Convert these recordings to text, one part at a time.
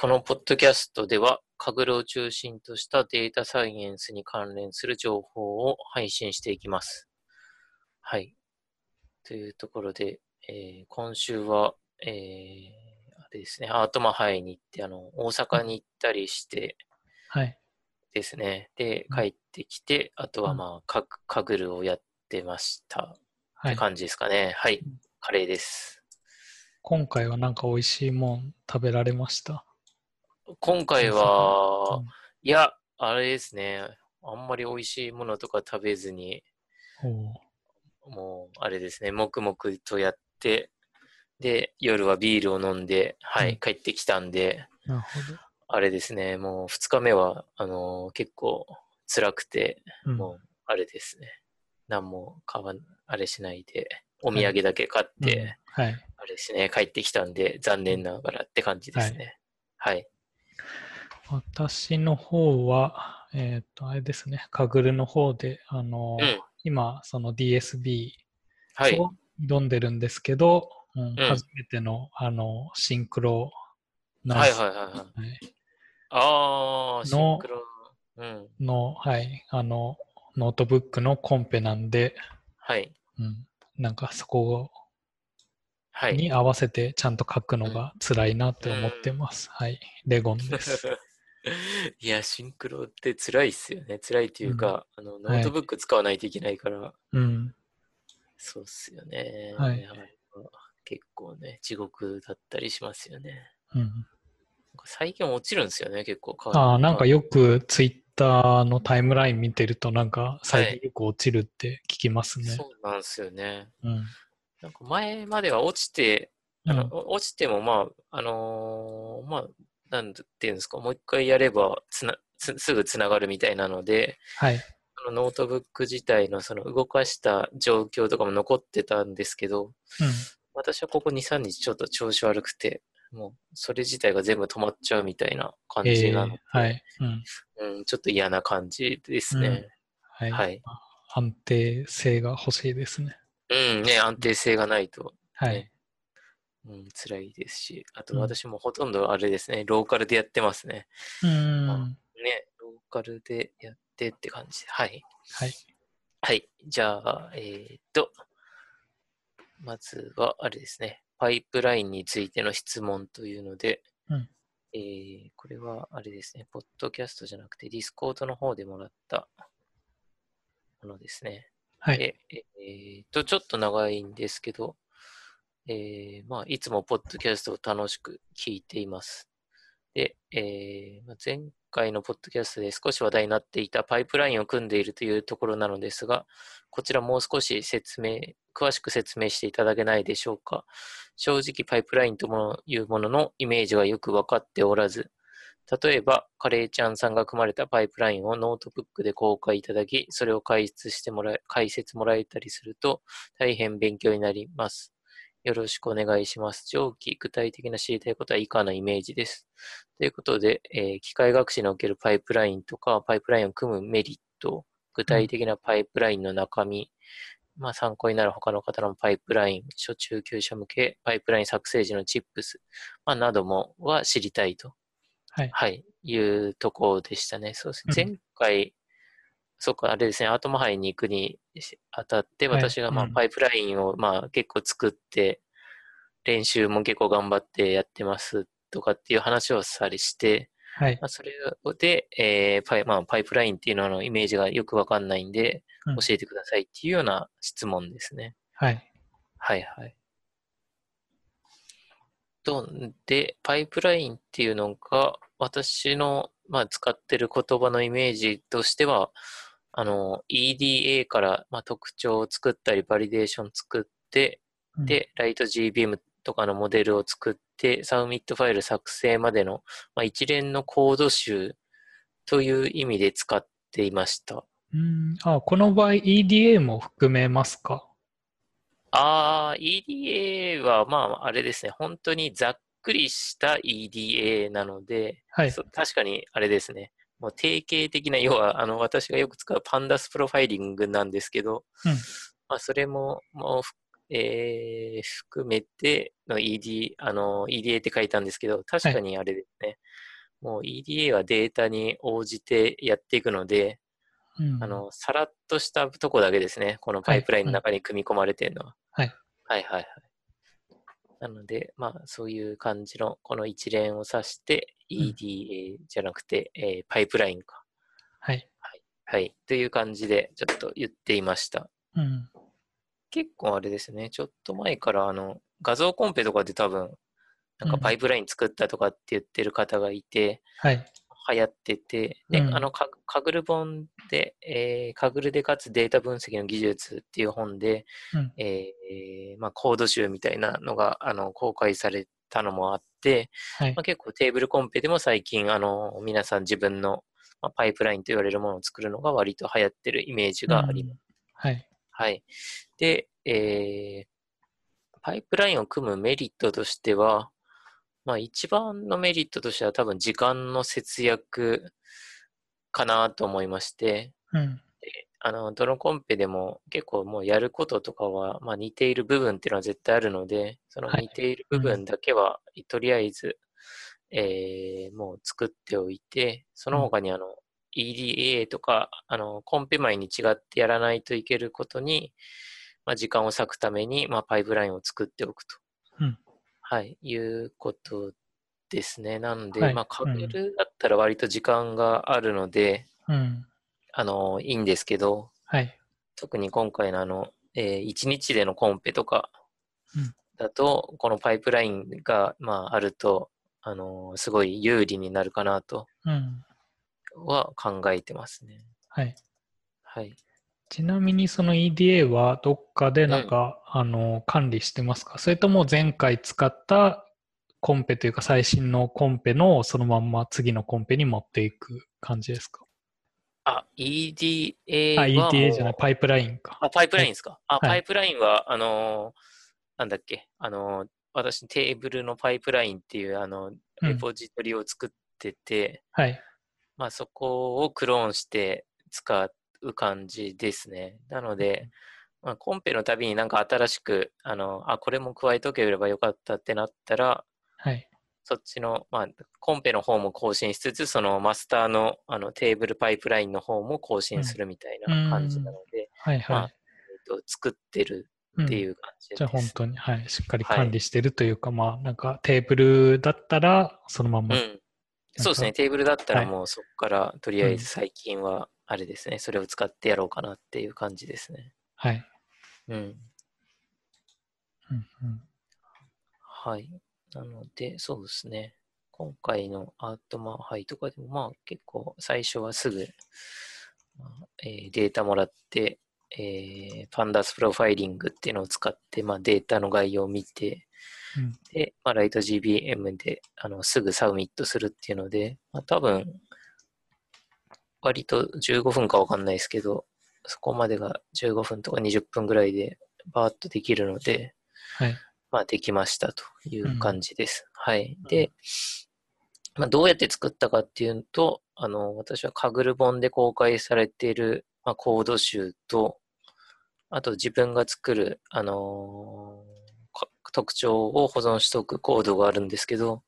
このポッドキャストでは、カグルを中心としたデータサイエンスに関連する情報を配信していきます。はい。というところで、えー、今週は、えー、あれですね、アートマハイに行って、あの、大阪に行ったりして、はい。ですね。で、帰ってきて、あとはまあ、カカグルをやってました。って感じですかね。はい。カレーです。今回はなんか美味しいもん食べられました今回は、うん、いや、あれですね。あんまり美味しいものとか食べずに、もう、あれですね、黙々とやって、で、夜はビールを飲んで、はい、うん、帰ってきたんで、なるほど。あれですね、もう2日目は、あのー、結構辛くて、うん、もう、あれですね、何も買わあれしないで、お土産だけ買って、はい、うん。はい、あれですね、帰ってきたんで、残念ながらって感じですね。はい、はい私の方は、えっ、ー、と、あれですね、カグルの方で、あの、うん、今、その DSB を挑んでるんですけど、はい、うん、初めての、あの、シンクロナイス、はいはいはい。はい。ああ、シンクロ。うん、の、はい、あの、ノートブックのコンペなんで、はい。うん、なんかそこはい、に合わせてちゃんと書くのが辛いなって思ってます。うん、はい。レゴンです。いや、シンクロって辛いっすよね。辛いっていうか、うん、あのノートブック使わないといけないから。はい、うん。そうっすよね。はい。結構ね、地獄だったりしますよね。うん。最近落ちるんですよね、結構。ああ、なんかよくツイッターのタイムライン見てると、なんか最近よく落ちるって聞きますね。はい、そうなんですよね。うん。なんか前までは落ちて、あの、うん、落ちてもまあ、あのー、まあ、なんていうんですか、もう一回やればつなすすぐつながるみたいなので、はい、あのノートブック自体のその動かした状況とかも残ってたんですけど、うん、私はここ2、3日ちょっと調子悪くて、もうそれ自体が全部止まっちゃうみたいな感じなので、えー、はい。うん、うん、ちょっと嫌な感じですね。うん、はい、はい、安定性が欲しいですね。うんね、安定性がないと、ね、はい。うん、辛いですし、あと私もほとんどあれですね、うん、ローカルでやってますね。うん、まあ、ね、ローカルでやってって感じで、はい。はい。はい。じゃあ、えー、っと、まずは、あれですね、パイプラインについての質問というので、うん、えー、これはあれですね、ポッドキャストじゃなくて、 Discord の方でもらったものですね。はい。えー、っと、ちょっと長いんですけど、えー、まあ、いつもポッドキャストを楽しく聞いています。で、えー、前回のポッドキャストで少し話題になっていたパイプラインを組んでいるというところなのですが、こちらもう少し説明、詳しく説明していただけないでしょうか。正直パイプラインというもののイメージがよく分かっておらず、例えば、カレーちゃんさんが組まれたパイプラインをノートブックで公開いただき、それを解説してもらえ、解説もらえたりすると大変勉強になります。よろしくお願いします。上記、具体的な知りたいことは以下のイメージです。ということで、えー、機械学習におけるパイプラインとか、パイプラインを組むメリット、具体的なパイプラインの中身、うん、まあ、参考になる他の方のパイプライン、初中級者向け、パイプライン作成時のチップス、まあ、などもは知りたいと、はい、はい、いうところでしたね。そうですね。前回、そっか、あれですね、アートマハイに行くにあたって、私がまあ、パイプラインをまあ結構作って、練習も結構頑張ってやってますとかっていう話をさりして、はい、まあ、それで、えーパイまあ、パイプラインっていうののイメージがよくわかんないんで、うん、教えてくださいっていうような質問ですね。はい。はいはい。とで、パイプラインっていうのが、私の、まあ、使ってる言葉のイメージとしては、あの、EDA から、まあ、特徴を作ったり、バリデーション作って、うん、で、 LightGBM とかのモデルを作って、 submit ファイル作成までの、まあ、一連のコード集という意味で使っていました。うん。あこの場合 EDA も含めますか？ああ、EDA はまああれですね、本当にざっくりした EDA なので、はい、確かにあれですね。もう定型的な、要は、あの、私がよく使う Pandas Profiling なんですけど、うん、まあ、それも、もう、えー、含めての ED、あの、EDA って書いたんですけど、確かにあれですね。はい、もう EDA はデータに応じてやっていくので、うん、あの、さらっとしたとこだけですね。このパイプラインの中に組み込まれてるのは。はい。はいはいはい。なので、まあ、そういう感じの、この一連を指して、EDA じゃなくて、うん、えー、パイプラインか。はい。はい。はい。という感じで、ちょっと言っていました。うん。結構あれですね、ちょっと前からあの画像コンペとかで多分、なんかパイプライン作ったとかって言ってる方がいて、はい。流行ってて、で、うん、あのカ、カグル本で、えー、カグルでかつデータ分析の技術っていう本で、うん、えー、まあ、コード集みたいなのがあの公開されたのもあって、はい、まあ、結構テーブルコンペでも最近、あの、皆さん自分の、まあ、パイプラインと言われるものを作るのが割と流行ってるイメージがあります。うん、はい。はい。で、えー、パイプラインを組むメリットとしては、まあ一番のメリットとしては多分時間の節約かなと思いまして、うん、あの、どのコンペでも結構もうやることとかは、まあ似ている部分っていうのは絶対あるので、その似ている部分だけは、とりあえず、えー、もう作っておいて、その他にあの、EDA とか、あの、コンペ前に違ってやらないといけることに、まあ、時間を割くために、まあ、パイプラインを作っておくと。うん、はい、いうことですね。なので、はい、まあ、カメルだったら割と時間があるので、うん、あの、いいんですけど、はい、特に今回のあの、えー、1日でのコンペとかだと、このパイプラインが、まあ、あると、あのすごい有利になるかなと。うんは考えてますね。はい。はい。ちなみにその EDA はどっかでなんか、うん、あの管理してますか？それとも前回使ったコンペというか最新のコンペのそのまんま次のコンペに持っていく感じですか？あ、EDA は。あ、EDA じゃない、パイプラインか。あ、パイプラインですか？はい、あ、パイプラインは、あのー、なんだっけ、あのー、私テーブルのパイプラインっていう、あの、レポジトリを作ってて、うん、はい。まあ、そこをクローンして使う感じですね。なので、まあ、コンペのたびになんか新しく、あの、あ、これも加えとければよかったってなったら、はい。そっちの、まあ、コンペの方も更新しつつ、そのマスターのあのテーブルパイプラインの方も更新するみたいな感じなので、はいはい、まあえーと、作ってるっていう感じです、うん、じゃあ本当に、はい、しっかり管理してるというか、はい、まあ、なんかテーブルだったら、そのまま。そうですね、テーブルだったらもうそこからとりあえず最近はあれですね、それを使ってやろうかなっていう感じですね。はい。うん。うんうん、はい。なので、そうですね。今回のアートマンハイとかでも、まあ結構最初はすぐ、まあえー、データもらって、えー、 Pandas Profiling っていうのを使って、まあ、データの概要を見て、うん、で、まあ、 LightGBM であのすぐ submit するっていうので、まあ、多分、割と15分かわかんないですけど、そこまでが15分とか20分ぐらいでバーッとできるので、はい、まあできましたという感じです。うん、はい。で、まあ、どうやって作ったかっていうと、あの、私はカグル本で公開されている、まあ、コード集と、あと自分が作る、あのー、特徴を保存しておくコードがあるんですけど、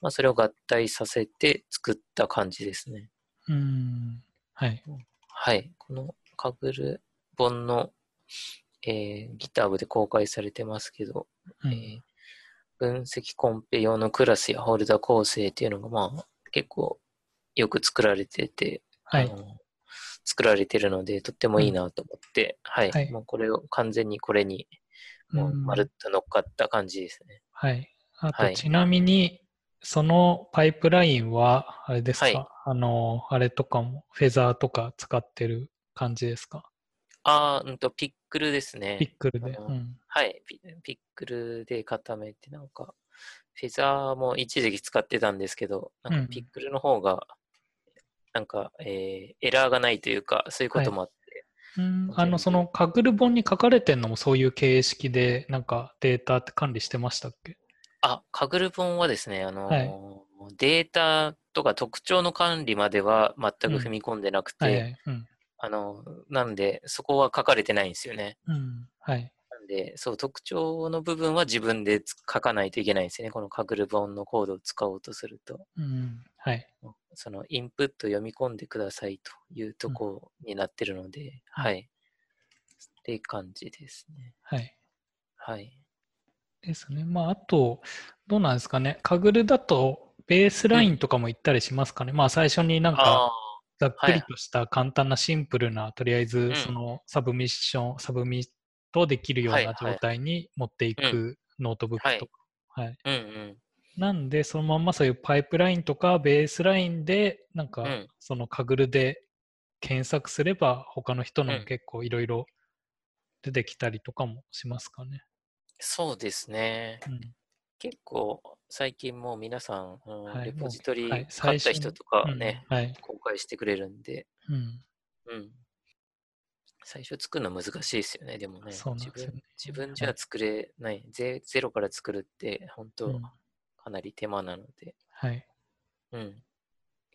まあ、それを合体させて作った感じですね。うん。はい。はい。このカグル本の、えー、GitHub で公開されてますけど、うん、えー、分析コンペ用のクラスやホルダー構成っていうのが、まあ、結構よく作られてて、はい、作られてるので、とってもいいなと思って、うん、はい、はい、もうこれを完全にこれに、もうまるっと乗っかった感じですね。はい。あと、ちなみに、そのパイプラインは、あれですか、はい、あの、あれとかも、フェザーとか使ってる感じですか？ああ、うんと、ピックルですね。ピックルで。うん、はい。ピ、ピックルで固めて、なんか、フェザーも一時期使ってたんですけど、なんかピックルの方がなんか、えー、エラーがないというか、そういうこともあって。はい、うん。あの、その、カグル本に書かれてるのもそういう形式で、なんかデータって管理してましたっけ？あ、カグル本はですね、あの、はい、データとか特徴の管理までは全く踏み込んでなくて、あの、なんで、そこは書かれてないんですよね。うん、はい。なんで、そう、特徴の部分は自分で書かないといけないんですよね。このカグル本のコードを使おうとすると。うん、はい。そのインプット読み込んでくださいというとこになってるので、うん、はい。っていう感じですね。はい。はい。ですね。まあ、あと、どうなんですかね。カグルだと、ベースラインとかも行ったりしますかね。うん、まあ、最初になんか、ざっくりとした簡単なシンプルな、はい、とりあえずその submission、submit できるような状態に持っていくノートブックとか。はい。うんうんなんで、そのまんまそういうパイプラインとかベースラインで、なんか、その Kaggle で検索すれば、他の人の結構いろいろ出てきたりとかもしますかね。そうですね。うん、結構、最近もう皆さん、うんはい、レポジトリ勝った人とかね、はい、公開してくれるんで、うん。うん。最初作るの難しいですよね、でもね。そう自分自分じゃ作れない、ゼ、ゼロから作るって、本当、かなり手間なので。はい。うん。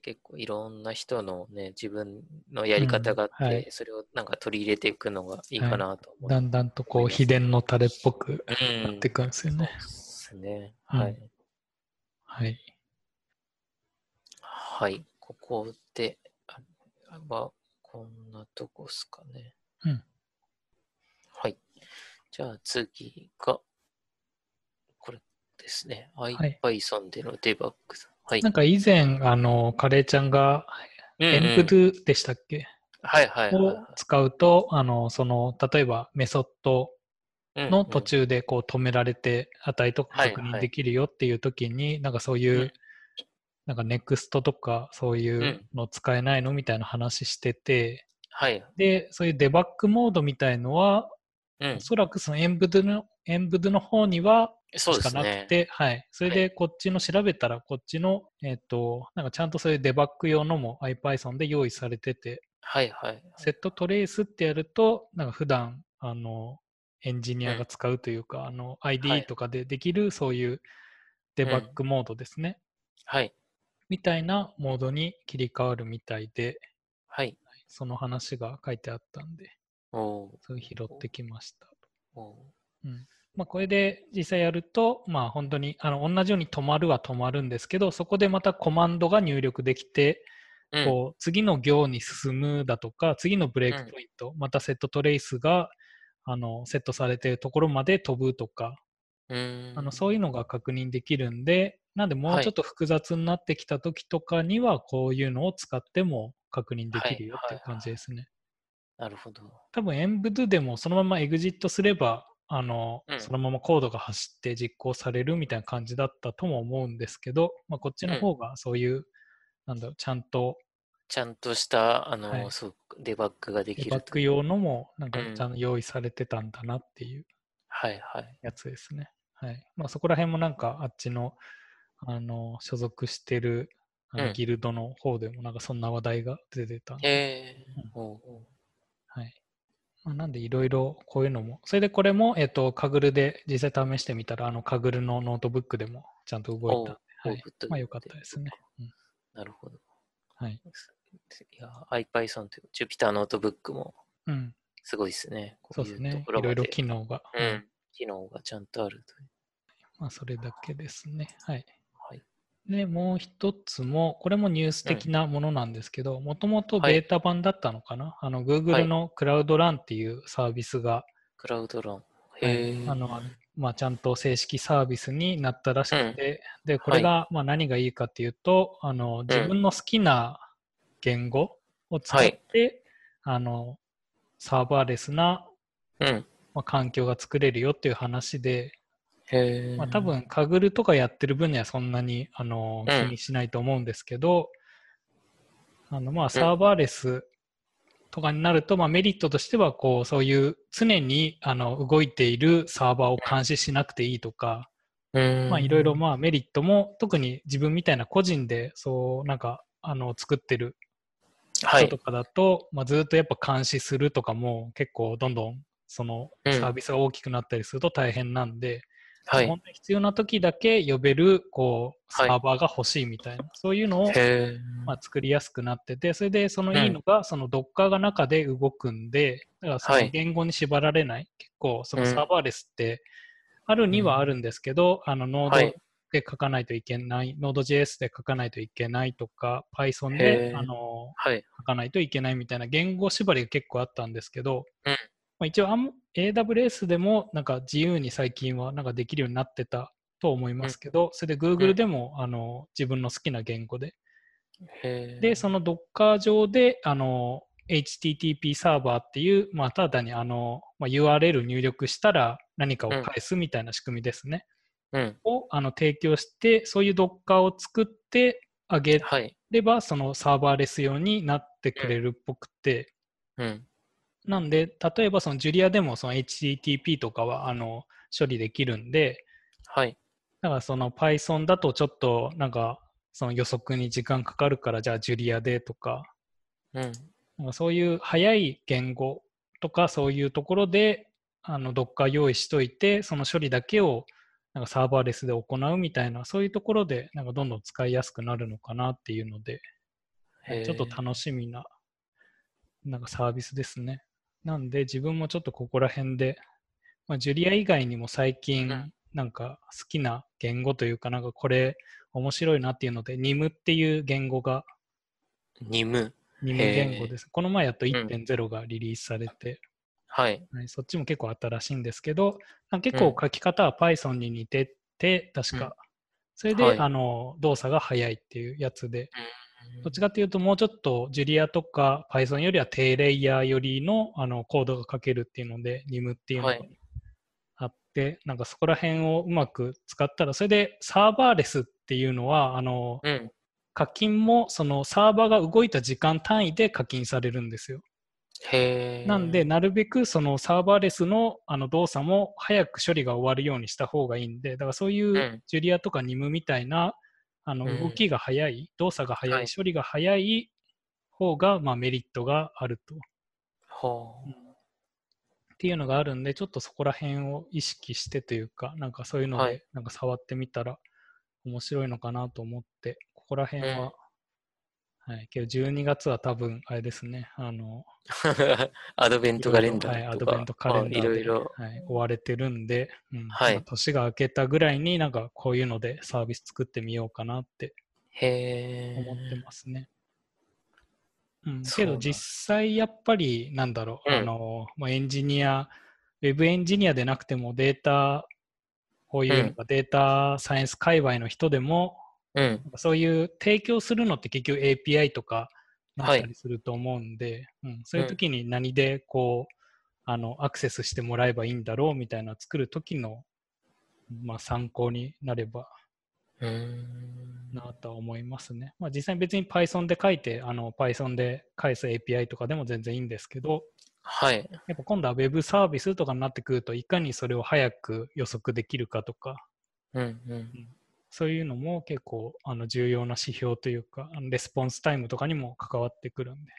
結構いろんな人のね、自分のやり方があって、うんはい、それをなんか取り入れていくのがいいかなとはい、だんだんとこう、秘伝のタレっぽくなっていくんですよね。うん、そうですね。はい。はい。はい。ここで、は、こんなとこっすかね。うん。はい。じゃあ次が、これですね。はい、iPython でのデバッグ。はい。なんか以前、あの、カレーちゃんが、エンプドゥでしたっけ、はいはい、を使うと、あの、その、例えばメソッドの途中でこう止められて値とか確認できるよっていう時に、なんかそういう、なんか NEXT とかそういうの使えないのみたいな話してて、はい。で、そういうデバッグモードみたいのは、うん、おそらくそのエンブドの、エンブドの方にはしかなくて、ね、はい。それでこっちの調べたら、こっちの、えっ、ー、と、なんかちゃんとそういうデバッグ用のも IPython で用意されてて、はいはい。セットトレースってやると、なんか普段、あの、エンジニアが使うというか、うん、あの ID とかでできるそういうデバッグモードですね。うん、はい。みたいなモードに切り替わるみたいで、はい。その話が書いてあったんで、おそれ拾ってきました。うん。まあ、これで実際やると、まあ、本当にあの同じように止まるは止まるんですけど、そこでまたコマンドが入力できて、うん、こう次の行に進むだとか、次のブレイクポイント、うん、またセットトレイスがあのセットされているところまで飛ぶとか、あのそういうのが確認できるんで、なんでもうちょっと複雑になってきた時とかには、こういうのを使っても確認できるよっていう感じですね。なるほど。多分、エンブドゥでもそのままエグジットすれば、あの、うん、そのままコードが走って実行されるみたいな感じだったとも思うんですけど、まあ、こっちの方がそういう、うん、なんだろう、ちゃんとちゃんとした、あの、はい、そうデバッグができる。デバッグ用のも、なんかちゃんと用意されてたんだなっていう、はいはい。やつですね。はい。まあ、そこら辺もなんか、あっちの、あの、所属してる、あのギルドの方でも、なんかそんな話題が出てたんで。へ、うん、はい。まあ、なんでいろいろこういうのも、それでこれも、えっ、ー、と、 Kaggle で実際試してみたら、あの、 Kaggle のノートブックでもちゃんと動いたんで、はい。まあ、よかったですね。うん、なるほど。はい。いや、IPython という Jupyter ノートブックも、すごいですね。そうですね。いろいろ機能が。うん。機能がちゃんとあるという。まあ、それだけですね。はい。はい、で、もう一つも、これもニュース的なものなんですけど、もともとベータ版だったのかな、はい、あの、Google の Cloud Run っていうサービスが、 Cloud Run。へあの、まあ、ちゃんと正式サービスになったらしくて、うん、で、これが、まあ、何がいいかっていうと、あの、自分の好きな言語を使って、はい、あの、サーバーレスな、うん。まあ、環境が作れるよっていう話で、へまあ、多分、カグルとかやってる分にはそんなにあの気にしないと思うんですけど、うん、あのまあサーバーレスとかになると、まあ、メリットとしてはこうそういう常にあの動いているサーバーを監視しなくていいとか、まあ、いろいろまあメリットも特に自分みたいな個人でそうなんかあの作ってる人とかだと、はい、まあ、ずっとやっぱ監視するとかも結構どんどんそのサービスが大きくなったりすると大変なんで、はい。本当に必要な時だけ呼べるこうサはい。ーバーが欲しいみたいな、そういうのを。まあ、作りやすくなってて、それでそのうんいいのが、その Docker が中で動くんで、だからそのはい。言語に縛られない、結構そのうん。サーバーレスってあるにはあるんですけど、あのノードはい。で書かないといけない、Node.js で書かないといけないとか、Python へでー。あのはい。書かないといけないみたいな言語縛りが結構あったんですけど、うんまあ、一応 AWS でもなんか自由に最近はなんかできるようになってたと思いますけど、それで Google でも、あの自分の好きな言語で。で、その Docker 上であの HTTP サーバーっていう、まあ、ただにあの、まあ、URL 入力したら何かを返すみたいな仕組みですね。うん。をあの提供して、そういう Docker を作ってあげはい。れば、そのサーバーレス用になってくれるっぽくて、うん。なんで、例えばその Julia でもその HTTP とかはあの処理できるんで、はい。だからその Python だとちょっとなんかその予測に時間かかるからじゃあ Julia でとか、うん。なんかそういう早い言語とかそういうところであの Docker 用意しといて、その処理だけをなんかサーバーレスで行うみたいな、そういうところでなんかどんどん使いやすくなるのかなっていうので、ちょっと楽しみななんかサービスですね。なんで自分もちょっとここら辺で、まあ、ジュリア以外にも最近うんなんか好きな言語というか、なんかこれ面白いなっていうので、NIM っていう言語がニム？NIM へー言語です。この前やっと1.0がリリースされて、はい。はい、そっちも結構新しいんですけど、結構書き方は Python に似てて、確か。うんそれで、はいあの動作が早いっていうやつで、うんどっちかっていうと、もうちょっと Julia とか Python よりは低レイヤーよりのあのコードが書けるっていうので、NIM っていうのがはいあって、なんかそこら辺をうまく使ったら、それでサーバーレスっていうのは、あのうん。課金もそのサーバーが動いた時間単位で課金されるんですよ。なんで、なるべくそのサーバーレスのあの動作も早く処理が終わるようにした方がいいんで、だからそういううんジュリアとか NIM みたいなあのうん。動きが早い、動作が早い、はい。処理が早い方がまあメリットがあると。はっていうのがあるんで、ちょっとそこら辺を意識してというか、なんかそういうのはい。でなんか触ってみたら面白いのかなと思って、ここら辺は、はい、けど12月は多分あれですね、あの、あ。アドベントカレンダはい、ーとか。アドベントカレンダーで、いろいろ。はい、追われてるんで、うんはいまあ年が明けたぐらいになんかこういうのでサービス作ってみようかなって。思ってますね。うん、けど実際やっぱりなんだろう、うんあのまあ、エンジニア、ウェブエンジニアでなくてもデータ、こういうデータサイエンス界隈の人でも、うん。そういう提供するのって結局 API とかなはいったりすると思うんで、うん、そういう時に何でこう、あのアクセスしてもらえばいいんだろうみたいな作る時の、まあ、参考になれば。なとは思いますね。まあ、実際に別に Python で書いてあの Python で返す API とかでも全然いいんですけど、はい。やっぱ今度は Web サービスとかになってくるといかにそれを早く予測できるかとか、うんうん。そういうのも結構あの重要な指標というか、レスポンスタイムとかにも関わってくるんで、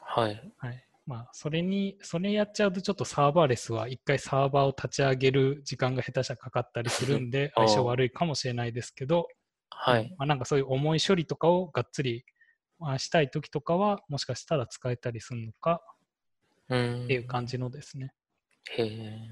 はい。はい。まあ、それに、それやっちゃうとちょっとサーバーレスは一回サーバーを立ち上げる時間が下手したらかかったりするんで、相性悪いかもしれないですけど、はい。まあ、なんかそういう重い処理とかをがっつりまあしたいときとかは、もしかしたら使えたりするのかうん。っていう感じのですね。へえ。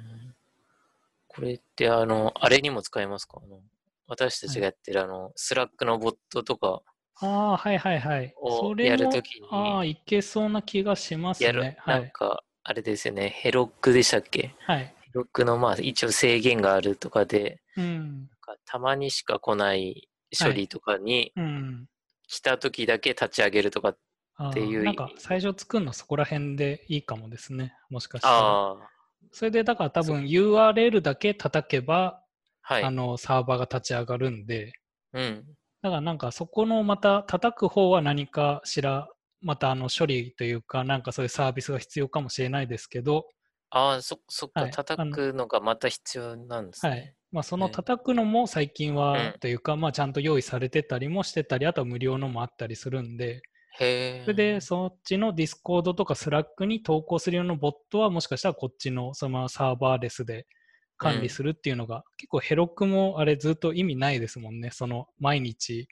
これって、あの、あれにも使えますか？あの私たちがやってる、あの、 Slack のボットとかああ、はいはいはい。をそれもやるときにああ、いけそうな気がしますやる、ね。はなんい。か、あれですよね、 Heroku でしたっけ？はい。 Heroku の、まあ、一応制限があるとかで、うん。なんかたまにしか来ない処理とかにうん。来たときだけ立ち上げるとか、あっていうーなんか最初作るのそこら辺でいいかもですね。もしかしたら。ああ、それでだから多分 URL だけ叩けば、はい。あのサーバーが立ち上がるんで、うん。だからなんかそこのまた叩く方は何かしら、またあの処理というか、なんかそういうサービスが必要かもしれないですけど、ああ、そ、そっか、はい叩くのがまた必要なんですね。はい。まあ、そのね叩くのも最近は、うんというか、まあ、ちゃんと用意されてたりもしてたり、あとは無料のもあったりするんで、へえ。それでそっちの Discord とか Slack に投稿するようなボットはもしかしたらこっちのその serverless で管理するっていうのが、うん、結構 Heroku もあれずっと意味ないですもんね。その毎日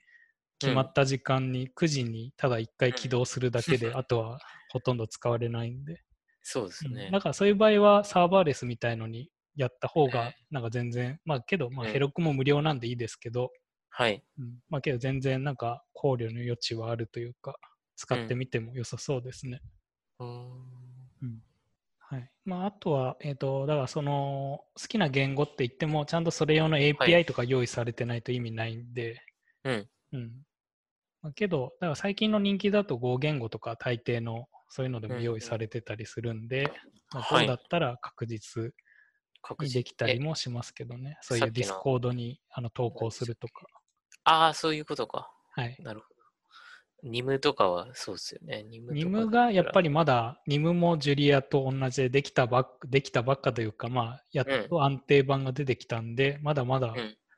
決まった時間に9時にただ1回起動するだけで、あとはほとんど使われないんで。そうですね、だからそういう場合は serverless みたいのにやった方が、なんか全然、まあけど、まあ Heroku も無料なんでいいですけど、はい。うん、まあけど全然なんか考慮の余地はあるというか、使ってみても良さそうですね。うん。うんはいまあ、あとは、えーと、だからその好きな言語って言っても、ちゃんとそれ用の API とか用意されてないと意味ないんで、はい、うん。まあ、けど、だから最近の人気だと5言語とか大抵のそういうのでも用意されてたりするんで、うんまあ、どうだったら確実にできたりもしますけどね、そういう Discord にあの投稿するとか。ああ、そういうことか。はい。なるほど。 Nim とかはそうですよね。 Nim、Nim がやっぱりまだ、 Nim も Julia と同じでできたばっできたばっかというか、まあ、やっと安定版が出てきたんで、うん、まだまだ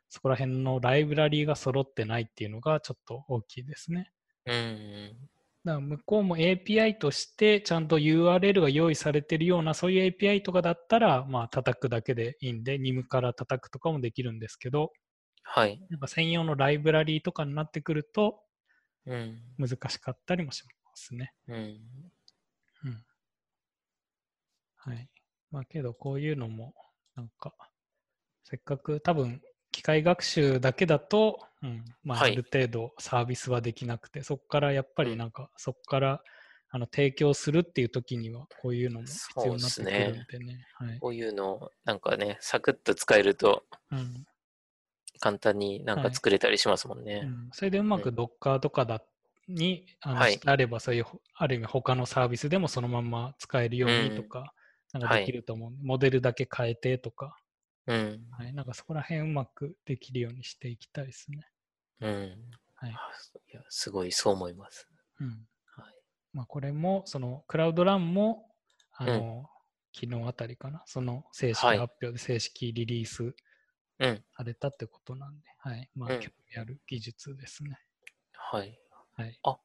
そこら辺のライブラリーが揃ってないっていうのがちょっと大きいですね。うん。だから向こうも API としてちゃんと URL が用意されてるようなそういう API とかだったら、まあ叩くだけでいいんで、 Nim から叩くとかもできるんですけど、はい。なんか専用のライブラリーとかになってくると、うん、難しかったりもしますね。うん。うん。はい。まあけど、こういうのも、なんか、せっかく多分、機械学習だけだと、うんまあ、ある程度サービスはできなくて、はい、そこからやっぱりなんか、そこからあの提供するっていう時には、こういうのも必要になってくるんでね。でねはい、こういうのなんかね、サクッと使えると、うん、簡単になんか作れたりしますもんね。はいうん、それでうまく Docker とかだに、あの、はい、あれば、そういう、ある意味他のサービスでもそのまま使えるようにとか、うん、なんかできると思う、はい、モデルだけ変えてとか、うん。はい、なんかそこら辺うまくできるようにしていきたいですね。うん。はい。いや、すごいそう思います。うん。はい。まあ、これも、その、クラウドランも、あの、うん、昨日あたりかな、その正式発表で正式リリースされたってことなんで、はい。まあ、興味ある技術ですね。はい。はい。あ、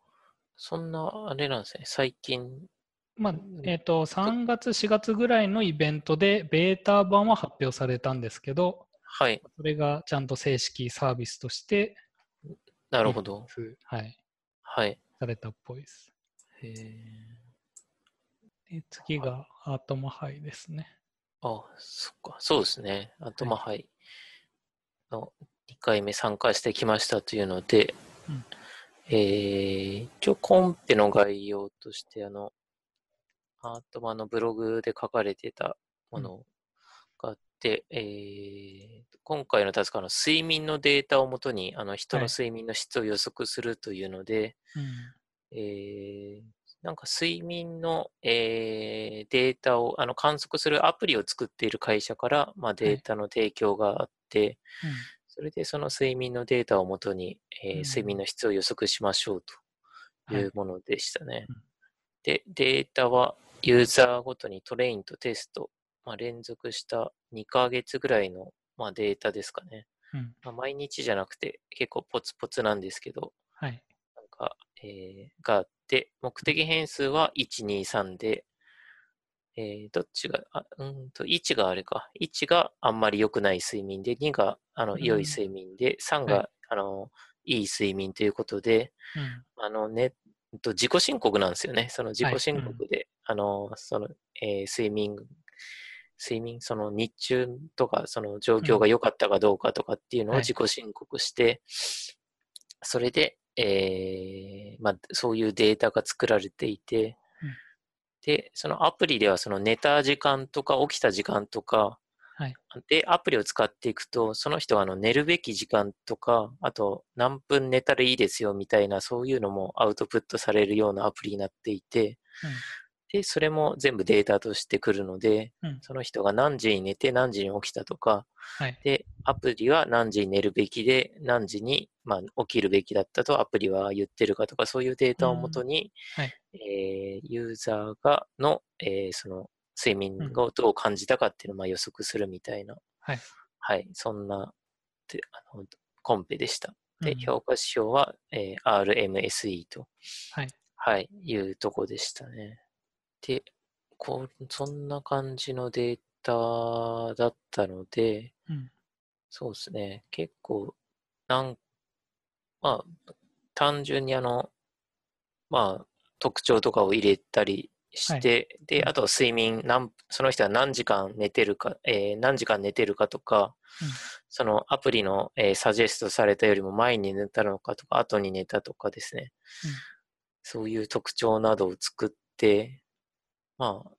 そんな、あれなんですね。最近。まあ、えっ、ー、と、3月、4月ぐらいのイベントで、ベータ版は発表されたんですけど、はい。それがちゃんと正式サービスとして、なるほど。はい。はい。されたっぽいです。へで次がアートマハイですね。あ、そっか。そうですね。アートマハイの2回目参加してきましたというので、うん、えー、一応コンペの概要として、あの、アートマのブログで書かれてたものがあって、うん、えー、今回の確かの睡眠のデータをもとにあの人の睡眠の質を予測するというので、はいうん、えー、なんか睡眠の、えー、データをあの観測するアプリを作っている会社から、まあ、データの提供があって、はいそれでその睡眠のデータをもとに、えー、睡眠の質を予測しましょうとい。うものでしたね。はい、で、データはユーザーごとにトレインとテスト、まあ、連続した2ヶ月ぐらいの、まあ、データですかね。うん。まあ、毎日じゃなくて結構ポツポツなんですけど、はい、なんか、えー、があって、目的変数は1、2、3で、えー、どっちが、あうんと、1があれか。1があんまり良くない睡眠で、2があの良い睡眠で、3が、はい、あのいい睡眠ということで、うん、あのね、と自己申告なんですよね。その自己申告で、はい。うん、あの、その、えー、睡眠、睡眠、その日中とか、その状況が良かったかどうかとかっていうのを自己申告して、はい、それで、えー、まあ、そういうデータが作られていて、で、そのアプリではその寝た時間とか起きた時間とか、はい、で、アプリを使っていくと、その人はあの寝るべき時間とか、あと何分寝たらいいですよみたいな、そういうのもアウトプットされるようなアプリになっていて、うん、で、それも全部データとしてくるので、うん、その人が何時に寝て何時に起きたとか、はい、で、アプリは何時に寝るべきで、何時に、まあ、起きるべきだったとアプリは言ってるかとか、そういうデータをもとに、はい、えー、ユーザーがの、えー、その睡眠をどう感じたかっていうのをまあ予測するみたいな、はい、はい、そんなあのコンペでした。で、評価指標は、えー、RMSE と、はい、はい、いうとこでしたね。で、こうそんな感じのデータだったので、うん、そうですね、結構、なん、まあ、単純にあの、まあ、特徴とかを入れたりして、はい、で、あと睡眠何、その人は何時間寝てるか、えー、何時間寝てるかとか、うん、そのアプリの、えー、サジェストされたよりも前に寝たのかとか、後に寝たとかですね、うん、そういう特徴などを作って、まあ、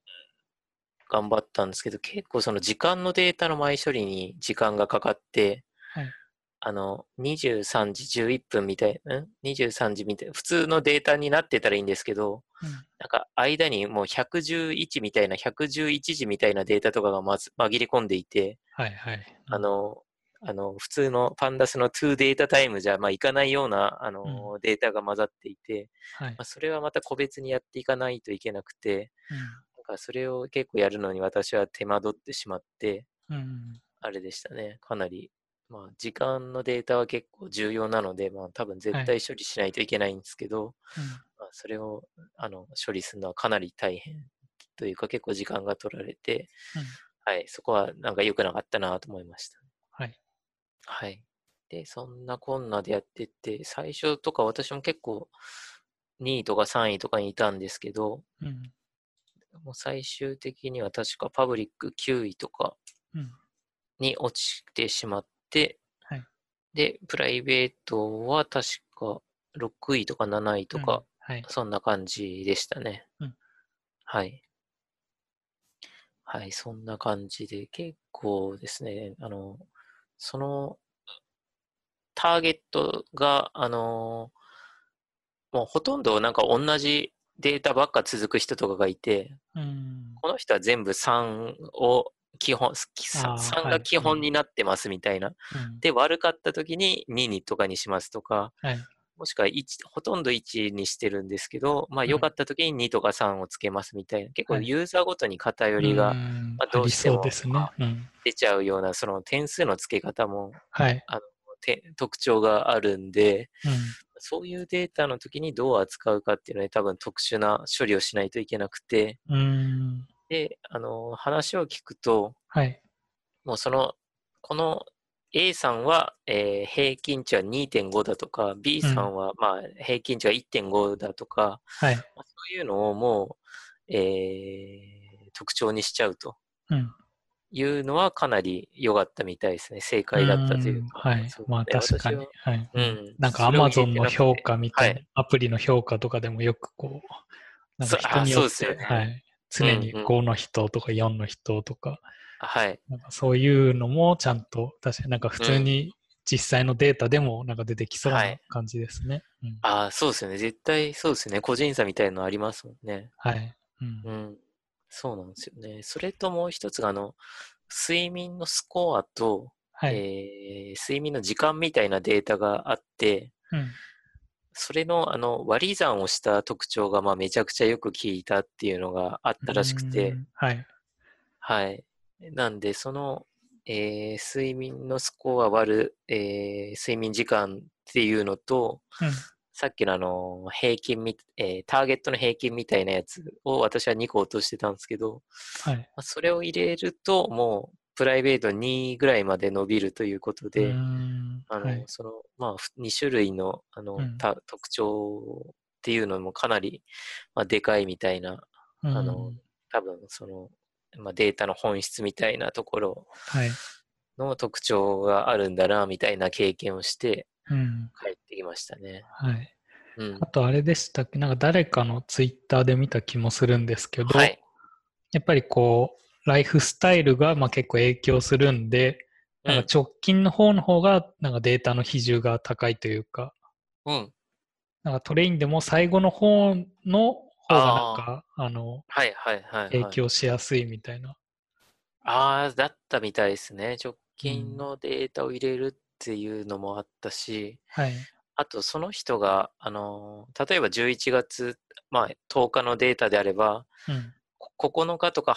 頑張ったんですけど、結構その時間のデータの前処理に時間がかかって、はい、あの、23時11分みたいな、23時みたいな、普通のデータになってたらいいんですけど、うん、なんか間にもう111みたいな、111時みたいなデータとかがまず紛れ込んでいて、はいはい。あの、あの、普通のパンダスの2データタイムじゃ、まあ、いかないような、あの、うん、データが混ざっていて、はい、まあ、それはまた個別にやっていかないといけなくて、うん。かそれを結構やるのに私は手間取ってしまって、うん、あれでしたね。かなり、まあ、時間のデータは結構重要なので、まあ、多分絶対処理しないといけないんですけど、はい、まあ、それをあの処理するのはかなり大変というか、結構時間が取られて、うん、はい、そこはなんか良くなかったなと思いました。はい。はい。で、そんなこんなでやってって、最初とか私も結構2位とか3位とかにいたんですけど、うん、もう最終的には確かパブリック9位とかに落ちてしまって、うんはい、で、プライベートは確か6位とか7位とか、うんはい、そんな感じでしたね。うん、はい。はい、そんな感じで、結構ですね、あの、その、ターゲットが、あの、もうほとんどなんか同じデータばっか続く人とかがいて、うん、この人は全部3を基本、3が基本になってますみたいな。はい、で、悪かった時に2にとかにしますとか、はい、もしくは1、ほとんど1にしてるんですけど、まあ良かった時に2とか3をつけますみたいな、結構ユーザーごとに偏りが、まあ、どうしても出ちゃうような、その点数の付け方も、はい、あの特徴があるんで、うん、そういうデータの時にどう扱うかっていうので多分特殊な処理をしないといけなくて、で、あの、話を聞くと、はい、もうその、この A さんは、えー、平均値は2.5だとか、B さんは、まあ、平均値は1.5だとか、はい、そういうのをもう、えー、特徴にしちゃうと。うんいうのはかなり良かったみたいですね。正解だったというか。はい。まあ確かに。はい。うん。なんか Amazon の評価みたいな、はい、アプリの評価とかでもよくこう、なんか人によって、ね、はい。常に5の人とか4の人とか、うんうん、はい。なんかそういうのもちゃんと、確かになんか普通に実際のデータでもなんか出てきそうな感じですね。はいうん、ああ、そうですよね。絶対そうですね。個人差みたいのありますもんね。はい。うん、うんそうなんですよね。それともう一つが、あの、睡眠のスコアと、はい、えー、睡眠の時間みたいなデータがあって、うん、それのあの割り算をした特徴がまあめちゃくちゃよく効いたっていうのがあったらしくて、はい。はい。なんで、その、えー、睡眠のスコア割る、えー、睡眠時間っていうのと、うん、さっきのあの、平均み、えー、ターゲットの平均みたいなやつを私は2個落としてたんですけど、はい。それを入れると、もう、プライベート2ぐらいまで伸びるということで、あの、はい、その、まあ、2種類の、あの、うん、特徴っていうのもかなり、まあ、でかいみたいな、あの、多分、その、まあ、データの本質みたいなところの特徴があるんだな、みたいな経験をして、帰ってきましたね。はい。うん、あとあれでしたっけ？なんか誰かのツイッターで見た気もするんですけど、はい、やっぱりこう、ライフスタイルがまあ結構影響するんで、なんか直近の方の方がなんかデータの比重が高いというか、うん。なんかトレインでも最後の方の方がなんか、あの、はいはいはい、はい、影響しやすいみたいな。ああ、だったみたいですね。直近のデータを入れるっていうのもあったし、はい、あとその人が、あの例えば11月、まあ、10日のデータであれば、うん、9日とか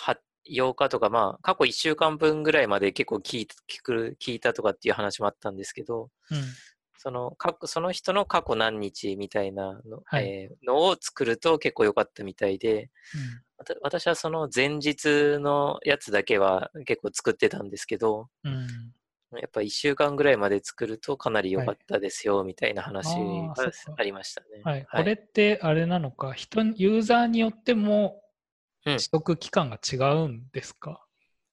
8日とか、まあ、過去1週間分ぐらいまで結構聞い聞く聞いたとかっていう話もあったんですけど、うん、そのその人の過去何日みたいなのはい、えー、のを作ると結構良かったみたいで、私はその前日のやつだけは結構作ってたんですけど、うん、やっぱ1週間ぐらいまで作るとかなり良かったですよ、みたいな話がありましたね。はい。これってあれなのか、人、ユーザーによっても取得期間が違うんですか、うん、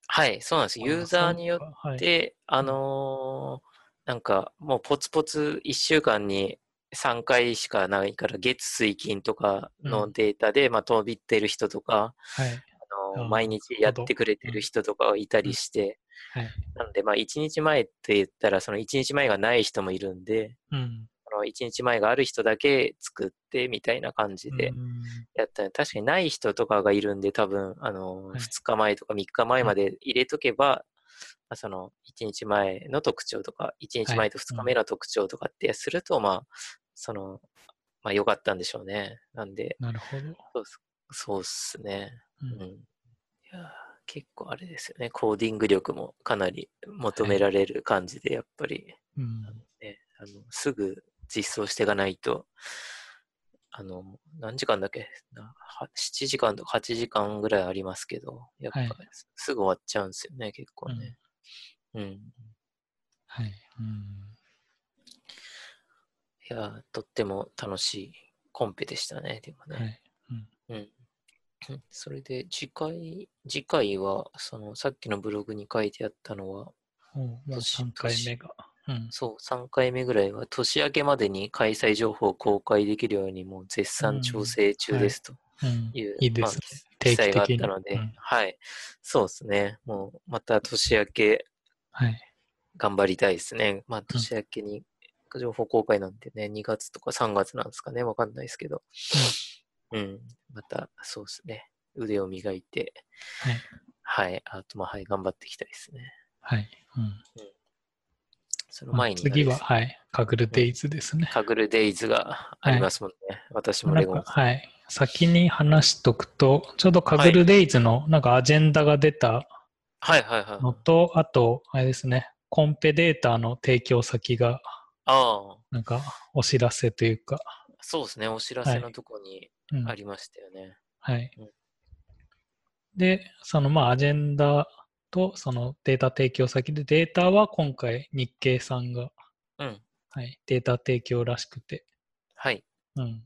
はい、そうなんです。ユーザーによって、あ、はい、のー、なんかもうポツポツ1週間に3回しかないから、月水金とかのデータで、うん、まあ飛びってる人とか、はい、あのー、毎日やってくれてる人とかはいたりして、はい、なので、まあ、1日前って言ったら、その1日前がない人もいるんで、うん、その1日前がある人だけ作ってみたいな感じでやった確かにない人とかがいるんで、多分、あの、はい、2日前とか3日前まで入れとけば、まあ、その1日前の特徴とか、1日前と2日目の特徴とかってすると、はい、まあ、その、まあ良かったんでしょうね。なんで、なるほど。そうっすね。うん。うん、いや結構あれですよね、コーディング力もかなり求められる感じで、やっぱり、はい、うんね、あのすぐ実装していかないと、あの、何時間だっけ ?7 時間とか8時間ぐらいありますけど、やっぱ、すぐ終わっちゃうんですよね、結構ね。うん。うん、はい。うん、いや、とっても楽しいコンペでしたね、でもね。はい、うん、うんそれで次回、次回は、そのさっきのブログに書いてあったのは、もう3回目が、うん。そう、3回目ぐらいは年明けまでに開催情報を公開できるようにもう絶賛調整中ですという、いいですね。記載があったので、うん、はい。そうですね。もうまた年明け、はい。頑張りたいですね。まあ年明けに情報公開なんてね、2月とか3月なんですかね。わかんないですけど。うん。また、そうですね。腕を磨いて、はい。はい。あと、まあ、はい、頑張っていきたいですね。はい。うん。うん、その前に、まあ、次は、はい。カグルデイズですね。カグルデイズがありますもんね。はい、私もレゴン。はい。先に話しとくと、ちょうどカグルデイズのなんかアジェンダが出たはいはいはい。のと、あと、あれですね、コンペデータの提供先が、ああ。なんかお知らせというか。そうですね、お知らせのとこにありましたよね。はい。うん、で、そのまあアジェンダとそのデータ提供先で、データは今回日経さんが、うん、はい、データ提供らしくて、はい。うん。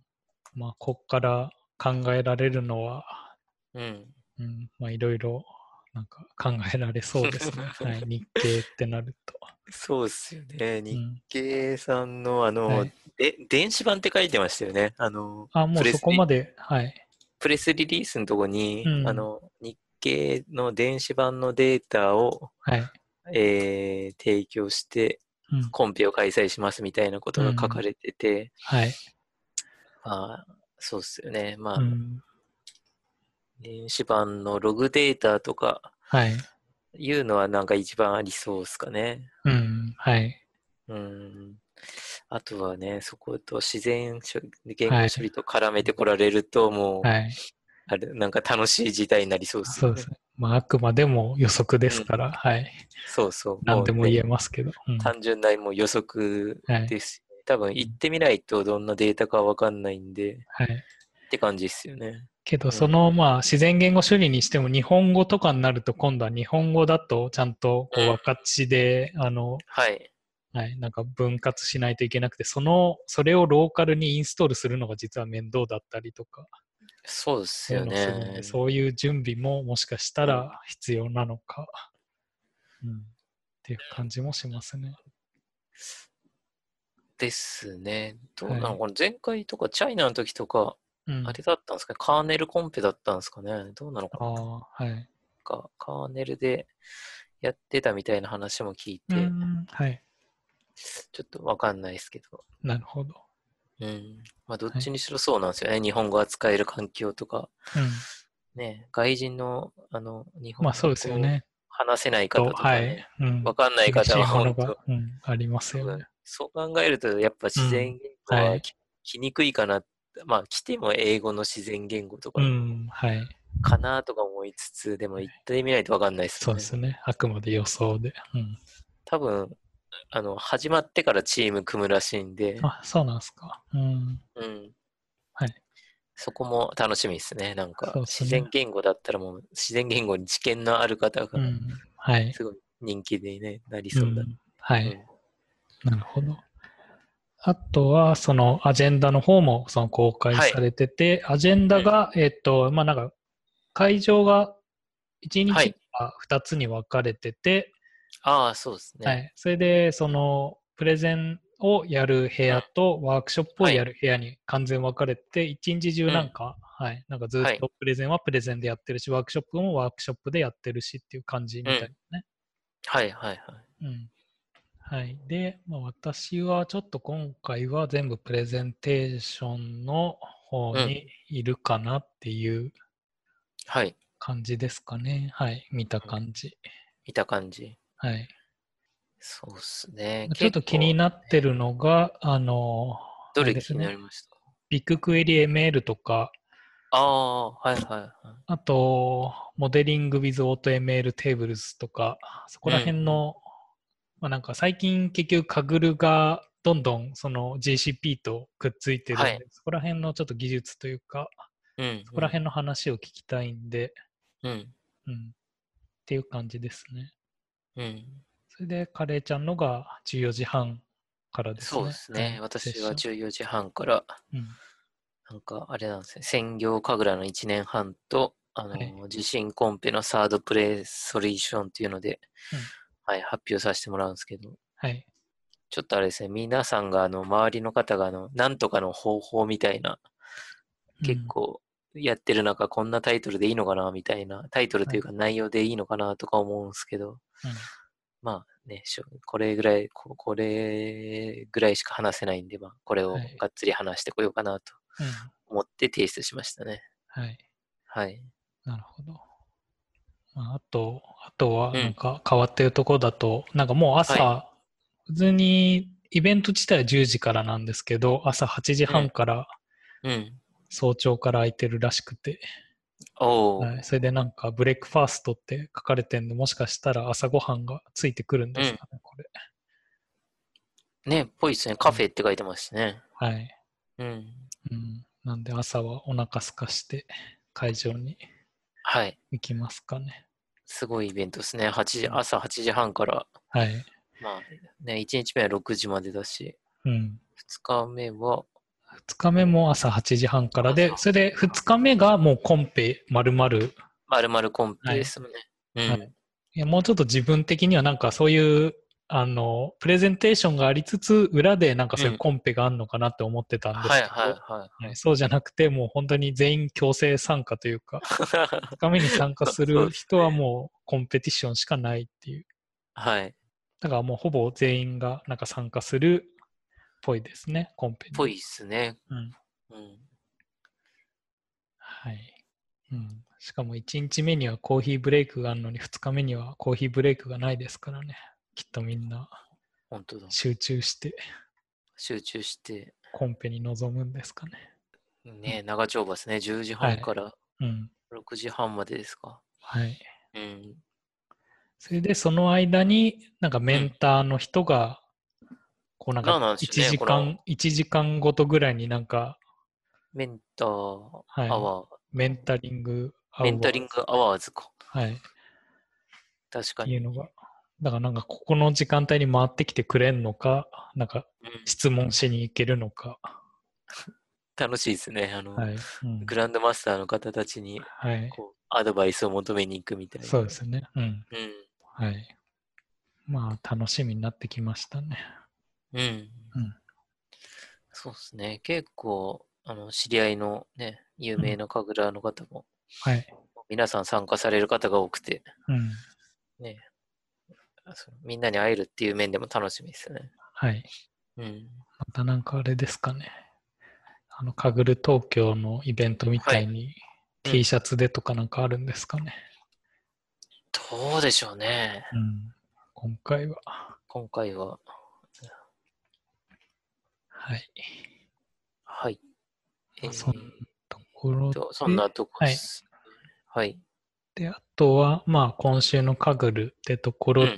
まあ、こっから考えられるのは、うん。うん、まあ、いろいろ、なんか考えられそうですね。はい、日経ってなると。そうですよね。日経さんの、あの、はい、で、電子版って書いてましたよね。あの、あ、もうそこまで、はい。プレスリリースのとこに、うん、あの、日経の電子版のデータを、はい、えー、提供して、コンペを開催しますみたいなことが書かれてて、うん、はい。まあ、そうっすよね。まあ、うん、電子版のログデータとか、はい。いうのはなんか一番ありそうですかね。うん、はい。うん。あとはね、そこと自然処理、言語処理と絡めてこられると、もう、はい、あれ、なんか楽しい時代になりそうですね。そうですね。まあ、あくまでも予測ですから、うん、はい。そうそう。何でも言えますけど。うん、単純なもう予測です、はい、多分行ってみないとどんなデータかわかんないんで、はい。って感じですよね。けど、その、まあ、自然言語処理にしても、日本語とかになると、今度は日本語だと、ちゃんと、こう、分かちで、あの、はい。はい、なんか分割しないといけなくて、その、それをローカルにインストールするのが実は面倒だったりとか。そうですよね。そういう準備ももしかしたら必要なのか、うん、っていう感じもしますね。ですね。どうなのかな、前回とか、チャイナの時とか、うん、あれだったんですか？ね、カーネルコンペだったんですかね？どうなのかな？あはい。かカーネルでやってたみたいな話も聞いて、はい。ちょっとわかんないですけど。なるほど。うん。まあ、どっちにしろそうなんですよね。はい、日本語が使える環境とか。うん、ね、外人の、あの、日本語まあそうですよね。話せない方とか、ね、はいうん、わかんない方は本当、うん、ありますよね。そう考えると、やっぱ自然言語は、はい、来にくいかな。まあ、来ても英語の自然言語とか。かなとか思いつつ、でも行ってみないとわかんないですね。そうですね。あくまで予想で。うん、多分、あの、始まってからチーム組むらしいんで。あ、そうなんですか。うん。うん。はい。そこも楽しみですね。なんか、自然言語だったらもう、自然言語に知見のある方が。すごい人気でね、なりそうだ。うんはい。うんなるほど。あとは、そのアジェンダの方もその公開はいされてて、アジェンダが、えっと、まあ、なんか、会場が1日はいが2つに分かれてて、ああ、そうですね。はい。それで、その、プレゼンをやる部屋とワークショップをやる部屋に完全分かれて、一日中なんか、はい。なんかずはいっとプレゼンはプレゼンでやってるし、ワークショップもワークショップでやってるしっていう感じみたいですね。はいはいはい。うん。はい。で、まあ、私はちょっと今回は全部プレゼンテーションの方にいるかなっていうはい。感じですかね。はい。見た感じ。見た感じ。はい。そうっすね。ちょっと気になってるのが、あの、どれ気あれですねになりました？ビッグクエリ ML とか、ああ、はいはいはい。あと、モデリング with AutoML Tables とか、そこら辺の、まあなんか最近結局カグルがどんどんその GCP とくっついてるんで、はいそこら辺のちょっと技術というか、うん。そこら辺の話を聞きたいんで、うん。うん。っていう感じですね。うん。それで、カレーちゃんのが14時半からですね。そうですね。はい私はセッシ14時半から、うん。なんかあれなんですね。専業神楽の1年半と、あの、はい地震コンペのサードプレイソリューションっていうので、うんはい、発表させてもらうんですけど、はい。ちょっとあれですね、皆さんが、あの、周りの方が、あの、なんとかの方法みたいな、結構、やってる中、こんなタイトルでいいのかな、みたいな、タイトルというか内容でいいのかな、とか思うんですけど、うん。まあね、これぐらい、ここれぐらいしか話せないんで、まあ、これをはいがっつり話してこようかなと。思って提出しましたね。はい。はい。なるほど。まあ、あと、あとは、うんなんか変わってるところだと、なんかもう朝、は普通にイベント自体は10時からなんですけど、朝8時半からうん。早朝から空いてるらしくて、おお、はい、それでなんかブレックファーストって書かれてるんで、もしかしたら朝ごはんがついてくるんですかね、これ。ね、っぽいですね。カフェって書いてますしね。はい。うん。うん。なんで朝はお腹すかして会場にはい。行きますかね。すごいイベントですね。8時、朝8時半から、はい。まあね、1日目は6時までだし、うん。2日目は、2日目も朝8時半からで、それで2日目がもうコンペ丸々、いまるまるコンペですもんね。うん。はいやもうちょっと自分的にはなんかそういう、あの、プレゼンテーションがありつつ、裏でなんかそういうコンペがあるのかなって思ってたんですけど、そうじゃなくて、もう本当に全員強制参加というか、2日目に参加する人はもうコンペティションしかないっていう。はい。だからもうほぼ全員がなんか参加するっぽいですね、コンペに。ぽいっすね。うん。うん。はい。うん。しかも1日目にはコーヒーブレイクがあるのに2日目にはコーヒーブレイクがないですからね。きっとみんな本当だ。集中して集中して、コンペに臨むんですかね。ね、長丁場ですね。10時半からうん。6時半までですか。はい。うん。それでその間になんかメンターの人が、こうなんかなんなんでしょうね1時間、一時間ごとぐらいになんかメンターはいアワー、メンタリングアワーメンタリングアワーズか。はい。確かに。いうのが。だからなんかここの時間帯に回ってきてくれんのか、なんかうん質問しに行けるのか。楽しいですね。あの、はい。うんグランドマスターの方たちにはい。こうアドバイスを求めに行くみたいな。そうですね。うん。うん。はい。まあ、楽しみになってきましたね。うん。うんそうですね。結構、あの、知り合いのね、有名な神楽の方も、はい。皆さん参加される方が多くて、うん。ね、そのみんなに会えるっていう面でも楽しみですね。はい。うん。またなんかあれですかね。あの、かぐる東京のイベントみたいに、うん T シャツでとかなんかあるんですかね。どうでしょうね。うん。今回は。今回は。はい。はい。えーそんところとそんなとこです。はい。で、あとは、まあ、今週のカグルってところで、うん。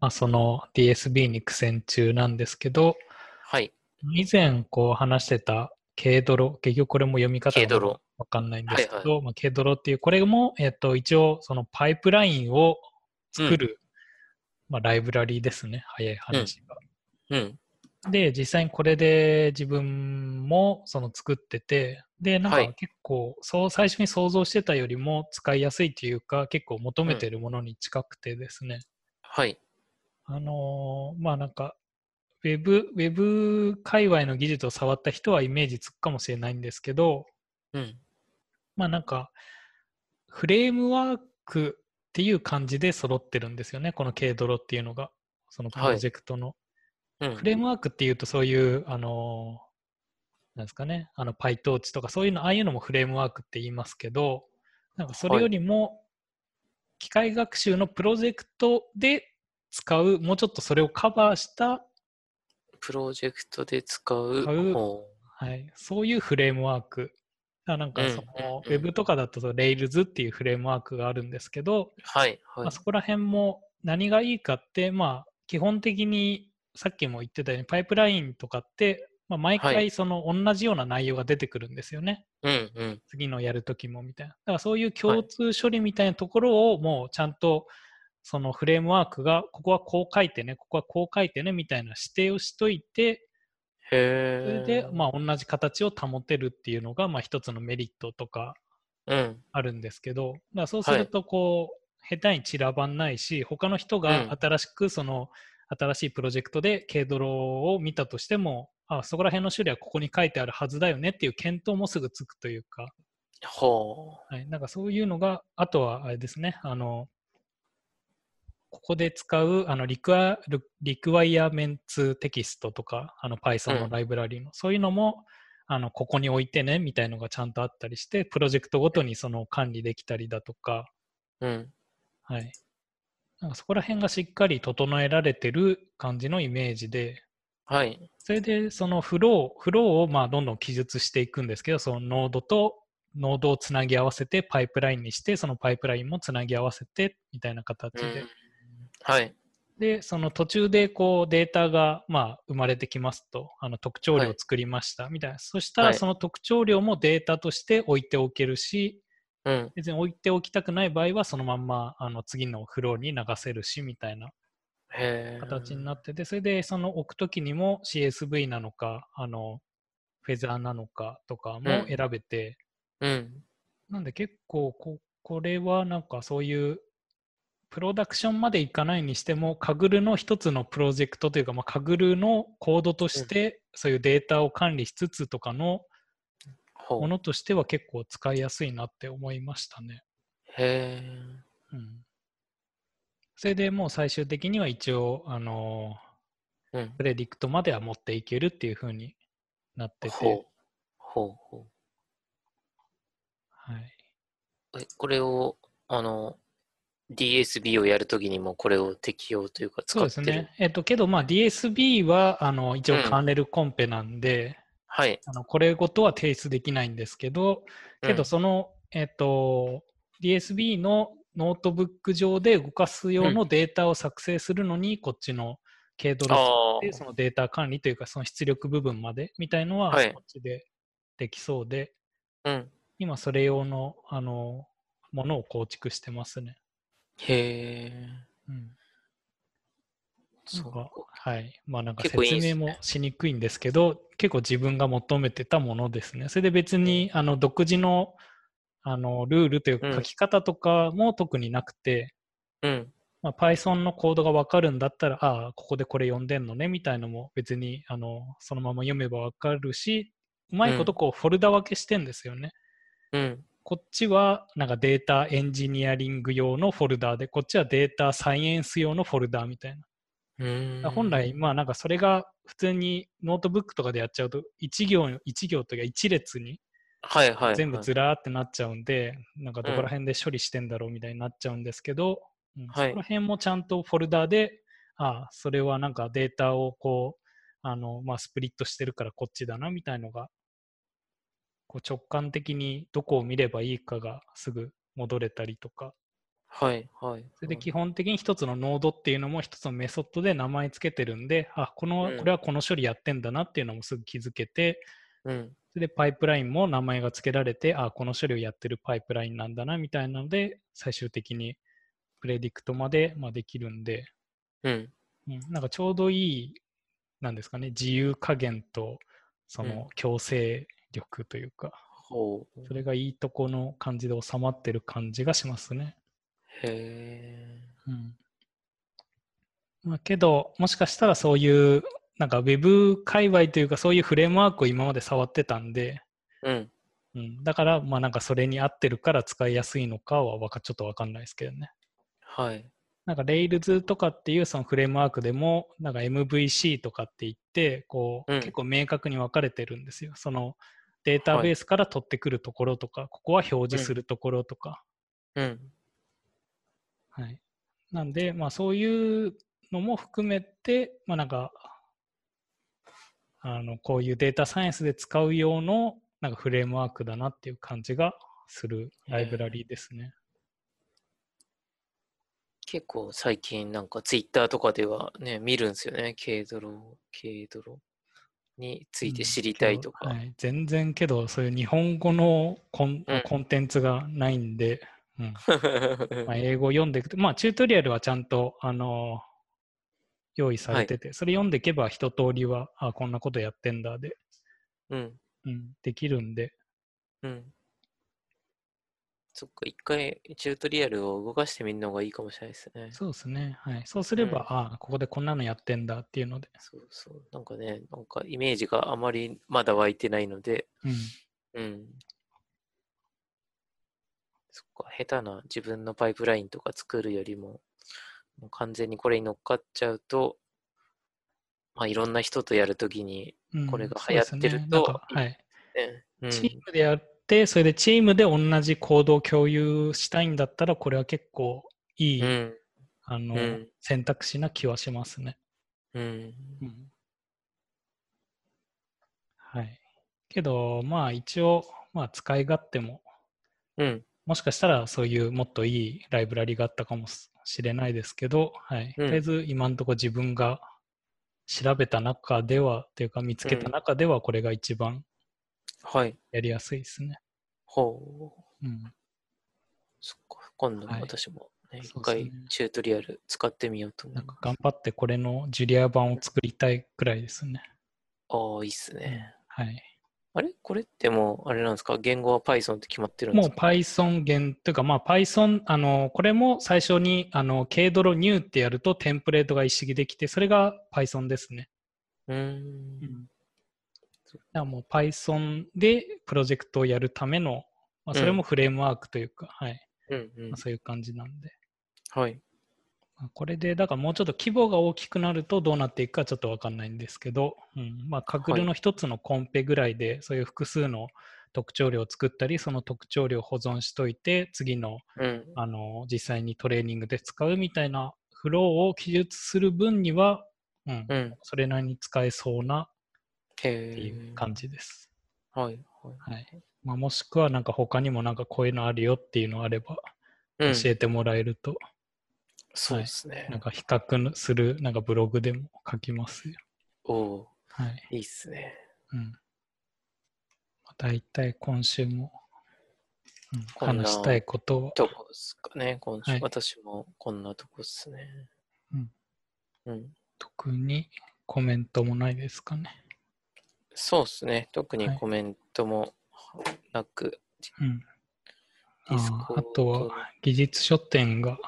まあ、その DSB に苦戦中なんですけど、はい。以前こう話してた軽泥、結局これも読み方がわかんないんですけど、はいはい、まあ、軽泥っていう、これも、えっと、一応、そのパイプラインを作る、うん、まあ、ライブラリーですね、早い話が。うん、で、実際にこれで自分もその作ってて、で、なんか結構、はい、そう最初に想像してたよりも使いやすいというか、結構求めてるものに近くてですね。はい。あのー、まあなんか、ウェブ、ウェブ界隈の技術を触った人はイメージつくかもしれないんですけど、うん。まあなんか、フレームワークっていう感じで揃ってるんですよね、この軽泥っていうのが、そのプロジェクトの。はいうん、フレームワークっていうとそういう、あのなんですかね、あの PyTorch とかそういうの、ああいうのもフレームワークって言いますけど、なんかそれよりも、機械学習のプロジェクトで使う、もうちょっとそれをカバーしたプロジェクトで使う。はい、そういうフレームワーク。なんかその、ウェブとかだと Rails っていうフレームワークがあるんですけど、はい。はい、まあ、そこら辺も何がいいかって、まあ、基本的にさっきも言ってたようにパイプラインとかって、まあ、毎回その同じような内容が出てくるんですよね。うんうん、次のやるときもみたいな。だからそういう共通処理みたいなところをもうちゃんとそのフレームワークが、ここはこう書いてね、ここはこう書いてね、みたいな指定をしといて、それで、まあ、同じ形を保てるっていうのが、まあ、一つのメリットとかあるんですけど、うん、そうすると、こう、はい、下手に散らばんないし、他の人が新しく、その、新しいプロジェクトで軽泥を見たとしても、あそこら辺の種類はここに書いてあるはずだよねっていう検討もすぐつくというか、ほう。はい、なんかそういうのが、あとはあれですね、あの、ここで使うあのリクワリクワイアメンツテキストとか、あの Python のライブラリーの、うん、そういうのもあのここに置いてねみたいのがちゃんとあったりして、プロジェクトごとにその管理できたりだとか、うん、はい。なんかそこら辺がしっかり整えられてる感じのイメージで、はい。それでそのフロー、フローをまあどんどん記述していくんですけど、そのノードとノードをつなぎ合わせてパイプラインにして、そのパイプラインもつなぎ合わせてみたいな形で、はい。で、その途中でこうデータがまあ生まれてきますと、あの特徴量を作りました。みたいな、はい、そしたらその特徴量もデータとして置いておけるし、うん、別に置いておきたくない場合はそのまんまあの次のフローに流せるしみたいな形になってて、それでその置くときにも CSV なのか、あのフェザーなのかとかも選べて、うん、うん、なんで結構ここれはなんかそういうプロダクションまでいかないにしても、カグルの一つのプロジェクトというか、まあ、カグルのコードとして、そういうデータを管理しつつとかのものとしては結構使いやすいなって思いましたね。へえ。うん。それでもう最終的には一応、あのー、うん、 predict までは持っていけるっていうふうになってて。ほうほうほう。はい。え、これを、あの、DSB をやるときにもこれを適用というか使ってる？そうですね。えっと、けど、まあ DSB はあの一応 Kernel コンペなんで、うん、はい。あのこれごとは提出できないんですけど、けどその、うん、えっと、DSB のノートブック上で動かす用のデータを作成するのに、うん、こっちの軽度でそのデータ管理というか、その出力部分までみたいのは、こっちでできそうで、うん、今それ用のあのものを構築してますね。へえ。うん。そうか。はい。まあなんか説明もしにくいんですけど、結構,、結構自分が求めてたものですね。それで別に、あの、独自の、あの、ルールというか書き方とかも特になくて、うん。まあ、Python のコードがわかるんだったら、ああ、ここでこれ読んでんのね、みたいのも別に、あの、そのまま読めばわかるし、うまいことこう、フォルダ分けしてんですよね。うん。こっちはなんかデータエンジニアリング用のフォルダーで、こっちはデータサイエンス用のフォルダーみたいな。本来、まあなんかそれが普通にノートブックとかでやっちゃうと、1行、1行というか1列に全部ずらーってなっちゃうんで、なんかどこら辺で処理してんだろうみたいになっちゃうんですけど、うん、そこら辺もちゃんとフォルダーで、ああ、それはなんかデータをこう、あの、まあ、スプリットしてるからこっちだなみたいのがこう直感的にどこを見ればいいかがすぐ戻れたりとか、はいはい。それで基本的に一つのノードっていうのも一つのメソッドで名前つけてるんで、あ、この、これはこの処理やってんだなっていうのもすぐ気づけて、うん、で、パイプラインも名前が付けられて、あ、この処理をやってるパイプラインなんだな、みたいなので、最終的にプレディクトまで、まあ、できるんで、うん。うん、なんかちょうどいい、なんですかね、自由加減と、その強制力というか、うん、それがいいとこの感じで収まってる感じがしますね。へえ。うん。まあ、けど、もしかしたらそういう、なんか Web 界隈というか、そういうフレームワークを今まで触ってたんで、うん。うん、だから、まあなんかそれに合ってるから使いやすいのかはわかちょっとわかんないですけどね。はい。なんか Rails とかっていうそのフレームワークでも、なんか MVC とかって言って、こう、うん、結構明確に分かれてるんですよ。そのデータベースから取ってくるところとか、はい、ここは表示するところとか。うん。はい。なんで、まあそういうのも含めて、まあなんか、あの、こういうデータサイエンスで使う用のなんかフレームワークだなっていう感じがするライブラリーですね。結構最近なんかツイッターとかではね、見るんですよね。軽泥、軽泥について知りたいとか。うんはい、全然けど、そういう日本語のコンうん、コンテンツがないんで、うん、まあ英語読んでいくと、まあチュートリアルはちゃんと、あの用意されてて、はい、それ読んでいけば一通りは、あこんなことやってんだで、うん、うん、できるんで。うん。そっか、一回チュートリアルを動かしてみるのがいいかもしれないですね。そうですね。はい。そうすれば、うん、ああ、ここでこんなのやってんだっていうので。そうそう。なんかね、なんかイメージがあまりまだ湧いてないので、うん。うん。そっか、下手な自分のパイプラインとか作るよりも、もう完全にこれに乗っかっちゃうと、まあ、いろんな人とやるときに、これが流行ってると、うんね、はい、うん、チームでやって、それでチームで同じ行動を共有したいんだったら、これは結構いい、うん、あの、選択肢な気はしますね。うん。はい。けど、まあ一応、まあ使い勝手も、うん、もしかしたらそういうもっといいライブラリがあったかもしれないですけど、はい。とりあえず今のところ自分が調べた中では、というか見つけた中ではこれが一番やりやすいですね。ほう。うん。そっか。今度私も、ね、一、回チュートリアル使ってみようと思う。なんか頑張ってこれのジュリア版を作りたいくらいですね。ああ、いいっすね。はい。あれ？これってもう、あれなんですか？言語は Python って決まってるんですか？もう Python 言というか、まあ Python、あの、これも最初に、あの、軽泥ニューってやるとテンプレートが一式できて、それが Python ですね。うん。うんだもう Python でプロジェクトをやるための、まあ、それもフレームワークというか、うん、はい。うんうんまあ、そういう感じなんで。はい。これで、だからもうちょっと規模が大きくなるとどうなっていくかちょっとわかんないんですけど、うん、まあ、カグルの一つのコンペぐらいで、そういう複数の特徴量を作ったり、その特徴量を保存しといて、次の、うん、あの、実際にトレーニングで使うみたいなフローを記述する分には、うん、うん、それなりに使えそうなっていう感じです。はい。はい。まあ、もしくは、なんか他にもなんかこういうのあるよっていうのあれば、教えてもらえると、そうですね、はい、なんか比較する、なんかブログでも書きますよ。おお、はい。いいっすね。うん。大体今週も、うん、話したいことは。とこですかね、今週、はい、私もこんなとこっすね。うん。うん。特にコメントもないですかね。そうっすね。特にコメントもなく。はい、うん。ああとは、技術書店が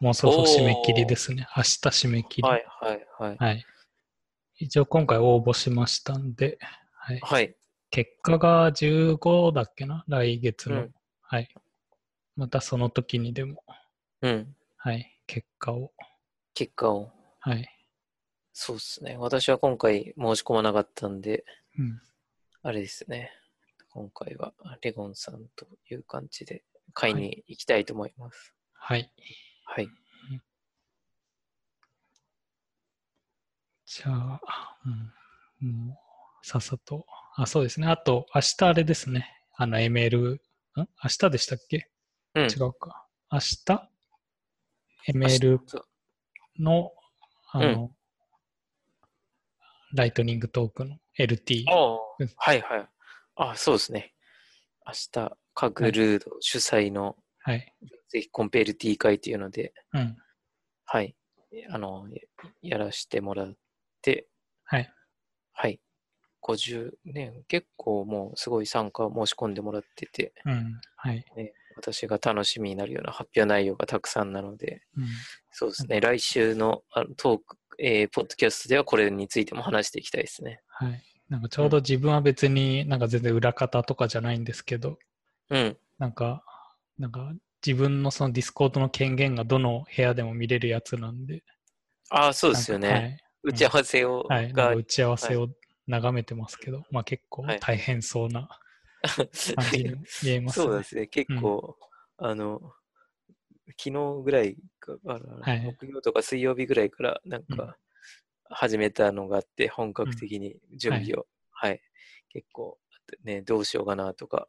もうそろそろ締め切りですね。明日締め切り。はいはいはい。はい。一応今回応募しましたんで、はい。はい、結果が15だっけな？来月の、うん、はい。またその時にでも、うん。はい。結果を。結果を。はい。そうですね。私は今回申し込まなかったんで、うん、あれですね。今回はレゴンさんという感じで買いに行きたいと思います。はい。はい。じゃあ、うん、もう、さっさと。あ、そうですね。あと、明日あれですね。あの、ML、ん？明日でしたっけ、うん、違うか。明日 ?ML の、あの、うん、ライトニングトークの LT。はいはい。あ、そうですね。明日、カグルード主催の、はい。ぜひコンペルティ会っていうので、うん。はい。あの、やらせてもらって、はい。はい。50年、結構もうすごい参加申し込んでもらってて、うん、はい。ね、私が楽しみになるような発表内容がたくさんなので、うん、そうですね、来週のあのトーク、えー、ポッドキャストではこれについても話していきたいですね。はい。なんかちょうど自分は別になんか全然裏方とかじゃないんですけど、うん。なんか、なんか自分のその Discord の権限がどの部屋でも見れるやつなんで。ああ、そうですよね。はい、打ち合わせを、はい、打ち合わせを眺めてますけど、はい、まあ結構大変そうな 感じに見えますね。そうですね。結構、うん、あの、昨日ぐらいか、はい、木曜とか水曜日ぐらいからなんか始めたのがあって、本格的に準備を、はい、はい、結構ね、どうしようかなとか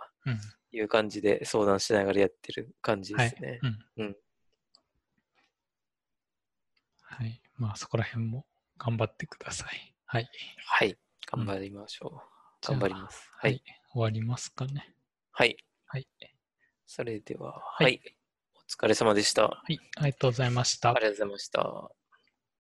いう感じで相談しながらやってる感じですね。はい。まあそこら辺も頑張ってください。はい。はい。頑張りましょう。うん、頑張ります。はい。終わりますかね。はい。はい。それでは、はい、はい。お疲れ様でした。はい。ありがとうございました。ありがとうございました。